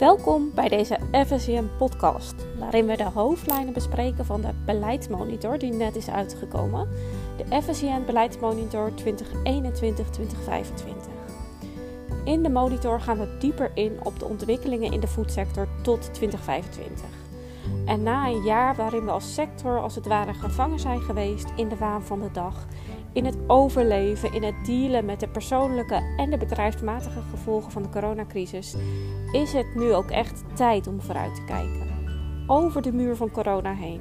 Welkom bij deze FSCM podcast, waarin we de hoofdlijnen bespreken van de beleidsmonitor die net is uitgekomen, de FSCM Beleidsmonitor 2021-2025. In de monitor gaan we dieper in op de ontwikkelingen in de foodsector tot 2025. En na een jaar waarin we als sector als het ware gevangen zijn geweest in de waan van de dag, in het overleven, in het dealen met de persoonlijke en de bedrijfsmatige gevolgen van de coronacrisis, is het nu ook echt tijd om vooruit te kijken. Over de muur van corona heen.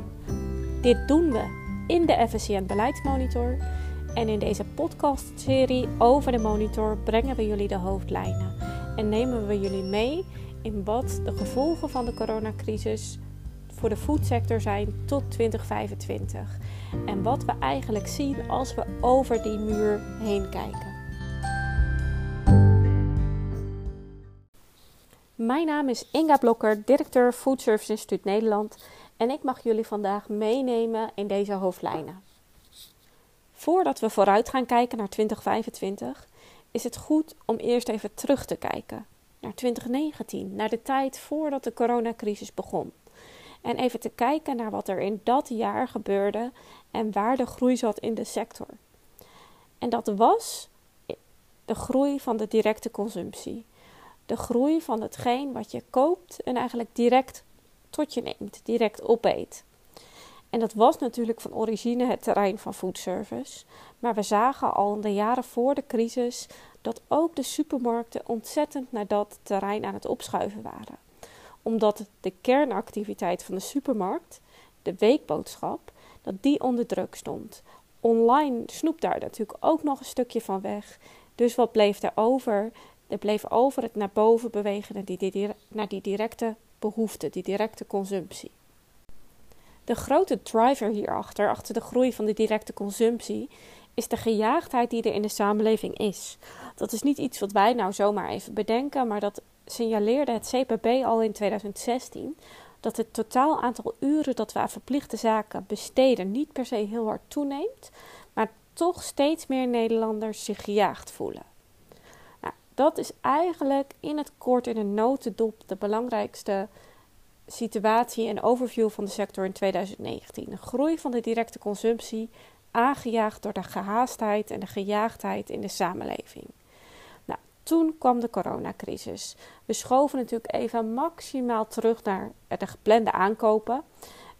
Dit doen we in de FSCN Beleidsmonitor. En in deze podcastserie over de monitor brengen we jullie de hoofdlijnen. En nemen we jullie mee in wat de gevolgen van de coronacrisis voor de foodsector zijn tot 2025. En wat we eigenlijk zien als we over die muur heen kijken. Mijn naam is Inga Blokker, directeur Food Service Instituut Nederland en ik mag jullie vandaag meenemen in deze hoofdlijnen. Voordat we vooruit gaan kijken naar 2025, is het goed om eerst even terug te kijken naar 2019, naar de tijd voordat de coronacrisis begon. En even te kijken naar wat er in dat jaar gebeurde en waar de groei zat in de sector. En dat was de groei van de directe consumptie de groei van hetgeen wat je koopt en eigenlijk direct tot je neemt, direct opeet. En dat was natuurlijk van origine het terrein van foodservice. Maar we zagen al in de jaren voor de crisis dat ook de supermarkten ontzettend naar dat terrein aan het opschuiven waren. Omdat de kernactiviteit van de supermarkt, de weekboodschap, dat die onder druk stond. Online snoep daar natuurlijk ook nog een stukje van weg. Dus wat bleef er over? Er bleef over het naar boven bewegen naar naar die directe behoefte, die directe consumptie. De grote driver hierachter, achter de groei van de directe consumptie, is de gejaagdheid die er in de samenleving is. Dat is niet iets wat wij nou zomaar even bedenken, maar dat signaleerde het CPB al in 2016 dat het totaal aantal uren dat we aan verplichte zaken besteden niet per se heel hard toeneemt, maar toch steeds meer Nederlanders zich gejaagd voelen. Dat is eigenlijk in het kort in een notendop de belangrijkste situatie en overview van de sector in 2019. De groei van de directe consumptie, aangejaagd door de gehaastheid en de gejaagdheid in de samenleving. Toen kwam de coronacrisis. We schoven natuurlijk even maximaal terug naar de geplande aankopen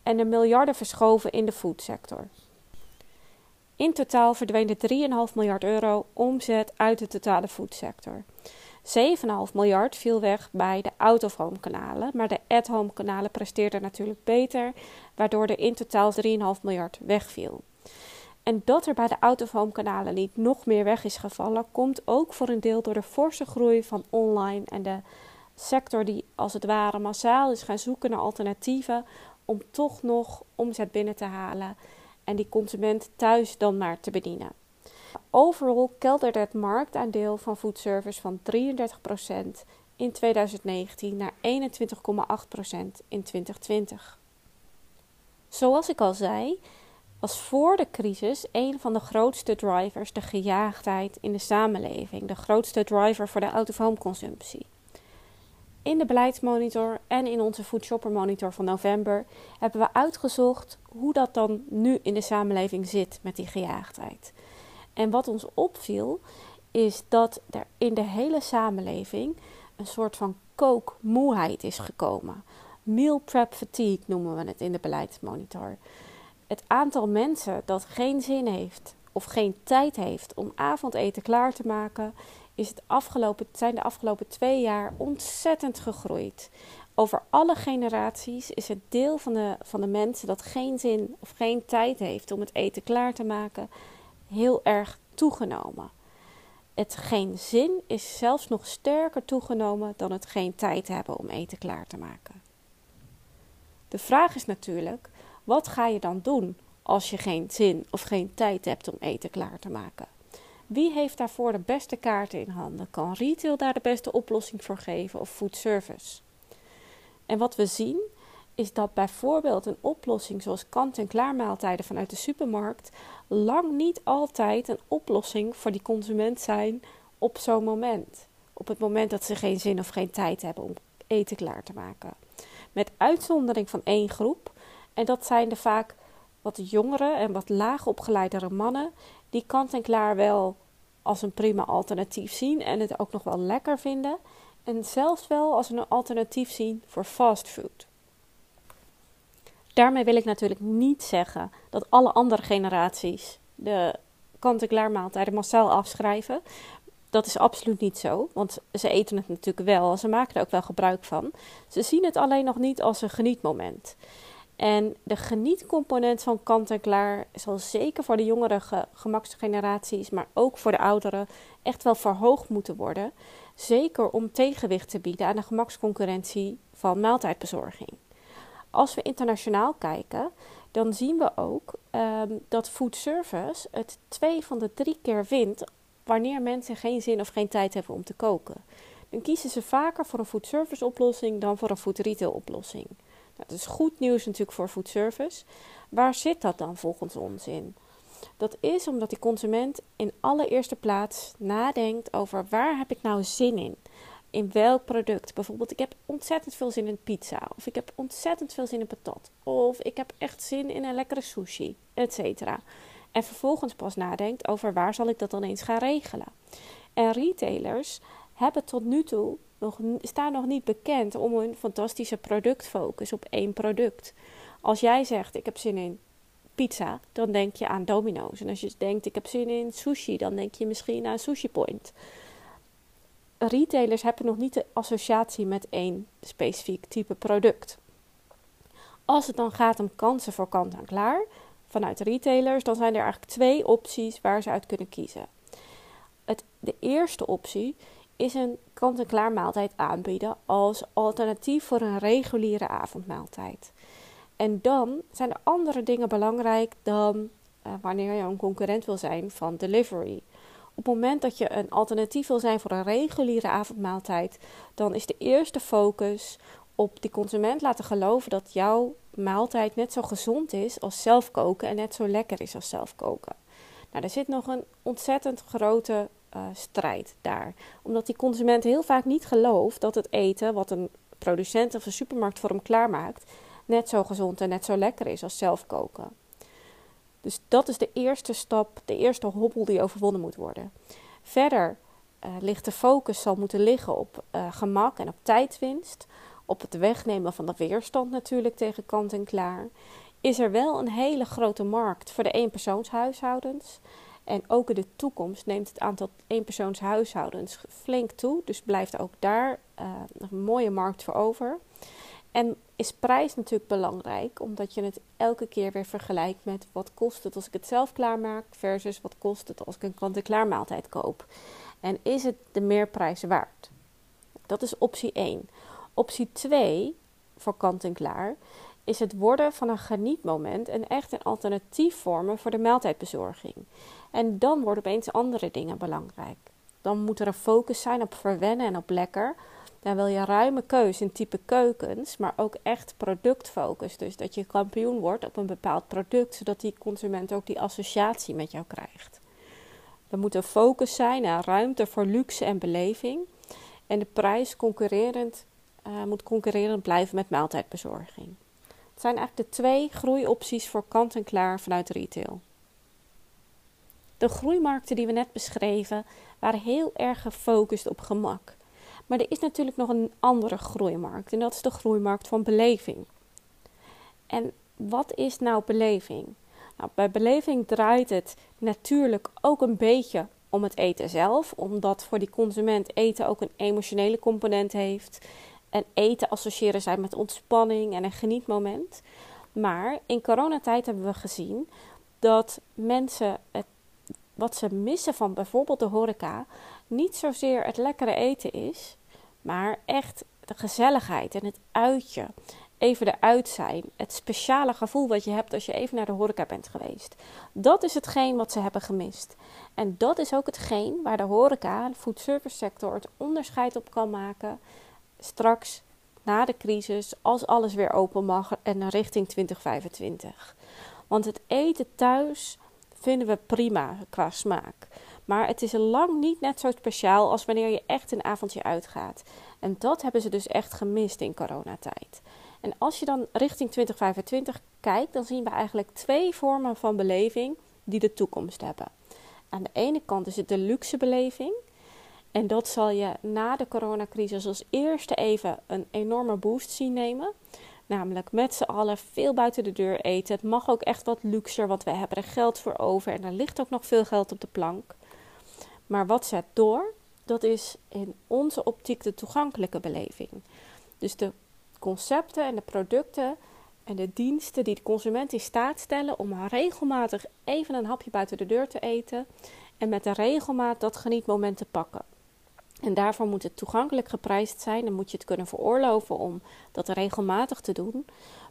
en de miljarden verschoven in de foodsector. In totaal verdween er 3,5 miljard euro omzet uit de totale foodsector. 7,5 miljard viel weg bij de out-of-home kanalen, maar de at-home kanalen presteerden natuurlijk beter, waardoor er in totaal 3,5 miljard wegviel. En dat er bij de out-of-home niet nog meer weg is gevallen, komt ook voor een deel door de forse groei van online en de sector die als het ware massaal is gaan zoeken naar alternatieven om toch nog omzet binnen te halen en die consument thuis dan maar te bedienen. Overal kelderde het marktaandeel van foodservice van 33% in 2019 naar 21,8% in 2020. Zoals ik al zei, was voor de crisis een van de grootste drivers de gejaagdheid in de samenleving, de grootste driver voor de out-of-home consumptie. In de beleidsmonitor en in onze Foodshopper Monitor van november hebben we uitgezocht hoe dat dan nu in de samenleving zit met die gejaagdheid. En wat ons opviel is dat er in de hele samenleving een soort van kookmoeheid is gekomen. Meal prep fatigue noemen we het in de beleidsmonitor. Het aantal mensen dat geen zin heeft of geen tijd heeft om avondeten klaar te maken, is het afgelopen, zijn de afgelopen twee jaar ontzettend gegroeid. Over alle generaties is het deel van de, van de mensen dat geen zin of geen tijd heeft om het eten klaar te maken, heel erg toegenomen. Het geen zin is zelfs nog sterker toegenomen dan het geen tijd hebben om eten klaar te maken. De vraag is natuurlijk: wat ga je dan doen als je geen zin of geen tijd hebt om eten klaar te maken? Wie heeft daarvoor de beste kaarten in handen? Kan retail daar de beste oplossing voor geven of food service? En wat we zien is dat bijvoorbeeld een oplossing zoals kant-en-klaar maaltijden vanuit de supermarkt lang niet altijd een oplossing voor die consument zijn op zo'n moment. Op het moment dat ze geen zin of geen tijd hebben om eten klaar te maken. Met uitzondering van één groep, en dat zijn de vaak wat jongere en wat laag opgeleidere mannen, die kant-en-klaar wel als een prima alternatief zien en het ook nog wel lekker vinden. En zelfs wel als een alternatief zien voor fastfood. Daarmee wil ik natuurlijk niet zeggen dat alle andere generaties de kant-en-klaar maaltijden massaal afschrijven. Dat is absoluut niet zo, want ze eten het natuurlijk wel en ze maken er ook wel gebruik van. Ze zien het alleen nog niet als een genietmoment. En de genietcomponent van kant-en-klaar zal zeker voor de jongere ge gemaksgeneraties, maar ook voor de ouderen, echt wel verhoogd moeten worden. Zeker om tegenwicht te bieden aan de gemaksconcurrentie van maaltijdbezorging. Als we internationaal kijken, dan zien we ook um, dat food service het twee van de drie keer wint wanneer mensen geen zin of geen tijd hebben om te koken. Dan kiezen ze vaker voor een food service oplossing dan voor een food retail oplossing. Dat is goed nieuws natuurlijk voor food service. Waar zit dat dan volgens ons in? Dat is omdat die consument in allereerste plaats nadenkt over waar heb ik nou zin in? In welk product? Bijvoorbeeld, ik heb ontzettend veel zin in pizza. Of ik heb ontzettend veel zin in patat. Of ik heb echt zin in een lekkere sushi, etc. En vervolgens pas nadenkt over waar zal ik dat dan eens gaan regelen. En retailers hebben tot nu toe staan nog niet bekend om een fantastische productfocus op één product. Als jij zegt ik heb zin in pizza, dan denk je aan Domino's. En als je denkt ik heb zin in sushi, dan denk je misschien aan Sushi Point. Retailers hebben nog niet de associatie met één specifiek type product. Als het dan gaat om kansen voor kant-en-klaar vanuit retailers, dan zijn er eigenlijk twee opties waar ze uit kunnen kiezen. Het, de eerste optie is een kant-en-klaar maaltijd aanbieden als alternatief voor een reguliere avondmaaltijd. En dan zijn er andere dingen belangrijk dan uh, wanneer je een concurrent wil zijn van delivery. Op het moment dat je een alternatief wil zijn voor een reguliere avondmaaltijd, dan is de eerste focus op die consument laten geloven dat jouw maaltijd net zo gezond is als zelf koken en net zo lekker is als zelf koken. Nou, er zit nog een ontzettend grote uh, strijd daar. Omdat die consument heel vaak niet gelooft dat het eten wat een producent of een supermarkt voor hem klaarmaakt, net zo gezond en net zo lekker is als zelf koken. Dus dat is de eerste stap, de eerste hobbel die overwonnen moet worden. Verder uh, ligt de focus zal moeten liggen op uh, gemak en op tijdwinst, op het wegnemen van de weerstand natuurlijk tegen kant en klaar. Is er wel een hele grote markt voor de eenpersoonshuishoudens? En ook in de toekomst neemt het aantal eenpersoonshuishoudens flink toe. Dus blijft ook daar uh, een mooie markt voor over. En is prijs natuurlijk belangrijk, omdat je het elke keer weer vergelijkt met wat kost het als ik het zelf klaarmaak versus wat kost het als ik een kant-en-klaar maaltijd koop. En is het de meerprijs waard? Dat is optie 1. Optie 2 voor kant-en-klaar is het worden van een genietmoment en echt een alternatief vormen voor de maaltijdbezorging. En dan worden opeens andere dingen belangrijk. Dan moet er een focus zijn op verwennen en op lekker. Dan wil je ruime keus in type keukens, maar ook echt productfocus. Dus dat je kampioen wordt op een bepaald product, zodat die consument ook die associatie met jou krijgt. Er moet een focus zijn naar ruimte voor luxe en beleving. En de prijs concurrerend, uh, moet concurrerend blijven met maaltijdbezorging. Het zijn eigenlijk de twee groeiopties voor kant-en-klaar vanuit retail. De groeimarkten die we net beschreven waren heel erg gefocust op gemak. Maar er is natuurlijk nog een andere groeimarkt en dat is de groeimarkt van beleving. En wat is nou beleving? Nou, bij beleving draait het natuurlijk ook een beetje om het eten zelf, omdat voor die consument eten ook een emotionele component heeft. En eten associëren zij met ontspanning en een genietmoment. Maar in coronatijd hebben we gezien dat mensen het wat ze missen van bijvoorbeeld de horeca niet zozeer het lekkere eten is, maar echt de gezelligheid en het uitje. Even eruit zijn. Het speciale gevoel wat je hebt als je even naar de horeca bent geweest. Dat is hetgeen wat ze hebben gemist. En dat is ook hetgeen waar de horeca, de food service sector, het onderscheid op kan maken. Straks na de crisis, als alles weer open mag en richting 2025. Want het eten thuis vinden we prima qua smaak. Maar het is lang niet net zo speciaal als wanneer je echt een avondje uitgaat. En dat hebben ze dus echt gemist in coronatijd. En als je dan richting 2025 kijkt, dan zien we eigenlijk twee vormen van beleving die de toekomst hebben. Aan de ene kant is het de luxe beleving. En dat zal je na de coronacrisis als eerste even een enorme boost zien nemen. Namelijk met z'n allen veel buiten de deur eten. Het mag ook echt wat luxer, want we hebben er geld voor over. En er ligt ook nog veel geld op de plank. Maar wat zet door? Dat is in onze optiek de toegankelijke beleving. Dus de concepten en de producten en de diensten die de consument in staat stellen om regelmatig even een hapje buiten de deur te eten en met de regelmaat dat genietmoment te pakken. En daarvoor moet het toegankelijk geprijsd zijn. Dan moet je het kunnen veroorloven om dat regelmatig te doen.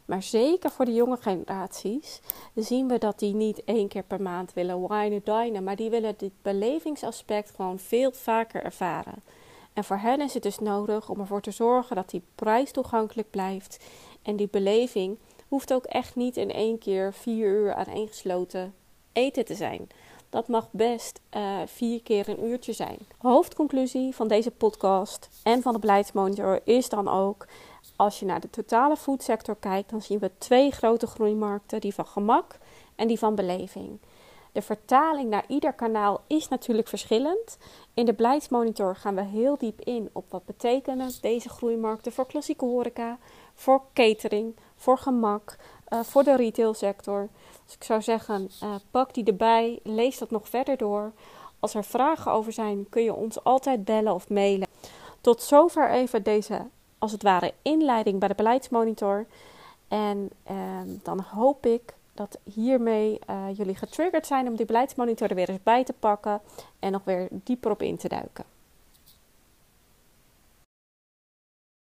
Maar zeker voor de jonge generaties zien we dat die niet één keer per maand willen wine dinen. Maar die willen dit belevingsaspect gewoon veel vaker ervaren. En voor hen is het dus nodig om ervoor te zorgen dat die prijs toegankelijk blijft. En die beleving hoeft ook echt niet in één keer vier uur aaneengesloten eten te zijn. Dat mag best uh, vier keer een uurtje zijn. Hoofdconclusie van deze podcast en van de beleidsmonitor is dan ook: als je naar de totale foodsector kijkt, dan zien we twee grote groeimarkten: die van gemak en die van beleving. De vertaling naar ieder kanaal is natuurlijk verschillend. In de beleidsmonitor gaan we heel diep in op wat betekenen deze groeimarkten voor klassieke horeca, voor catering, voor gemak, uh, voor de retailsector. Dus ik zou zeggen, uh, pak die erbij, lees dat nog verder door. Als er vragen over zijn, kun je ons altijd bellen of mailen. Tot zover even deze, als het ware, inleiding bij de beleidsmonitor. En uh, dan hoop ik dat hiermee uh, jullie getriggerd zijn om die beleidsmonitor er weer eens bij te pakken en nog weer dieper op in te duiken.